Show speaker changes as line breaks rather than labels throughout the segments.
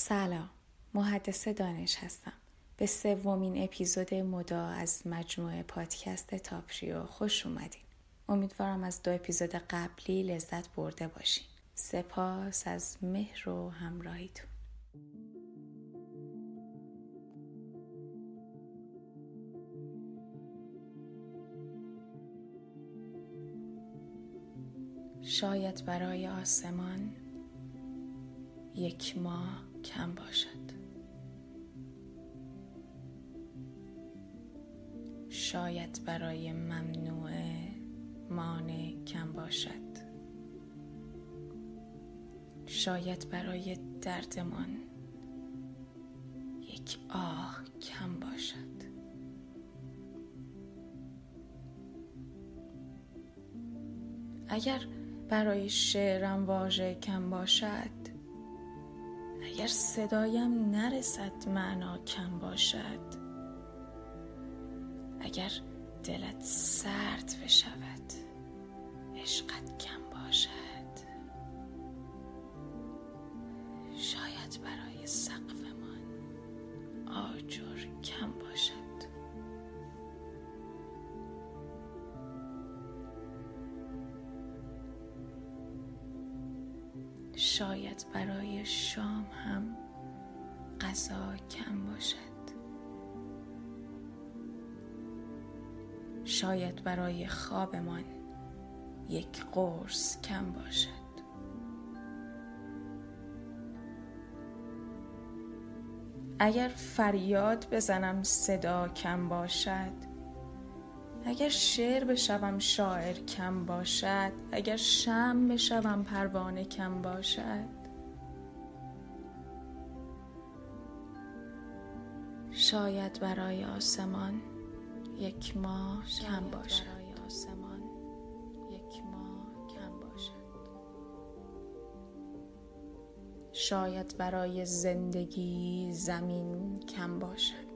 سلام. محدث دانش هستم. به سومین اپیزود مدا از مجموعه پادکست تاپریو خوش اومدین. امیدوارم از دو اپیزود قبلی لذت برده باشین. سپاس از مهر و همراهیتون. شاید برای آسمان یک ماه کم باشد. شاید برای ممنوع مانع کم باشد. شاید برای دردمان یک آه کم باشد. اگر برای شعرم واژه کم باشد اگر صدایم نرسد معنا کم باشد اگر دلت سرد بشود عشقت کم باشد. شاید برای سقفمان آجر کم باشد. شاید برای شام هم غذا کم باشد. شاید برای خوابمان یک قرص کم باشد. اگر فریاد بزنم صدا کم باشد اگر شعر بشوم شاعر کم باشد اگر شم بشوم پروانه کم باشد. شاید برای آسمان یک ماه کم باشد برای آسمان یک ماه کم باشد. شاید برای زندگی زمین کم باشد.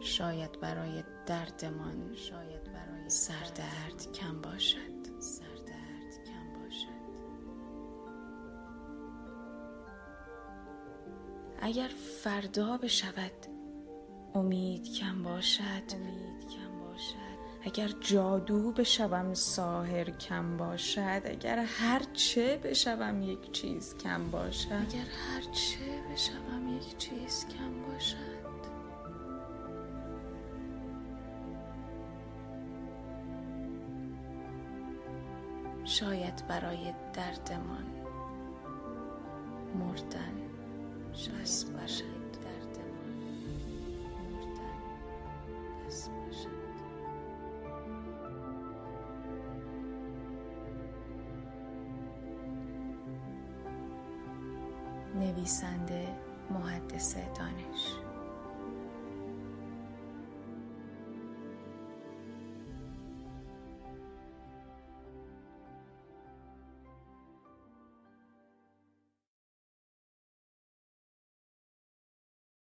شاید برای دردمان شاید برای سردرد کم باشد. سردرد کم باشد. اگر فردا بشود امید کم باشد. امید کم باشد. اگر جادو بشوم ساهر کم باشد. اگر هر چه بشوم یک چیز کم باشد. اگر هر چه بشوم شاید برای دردمان مردن بس باشد. نویسنده محدث دانش.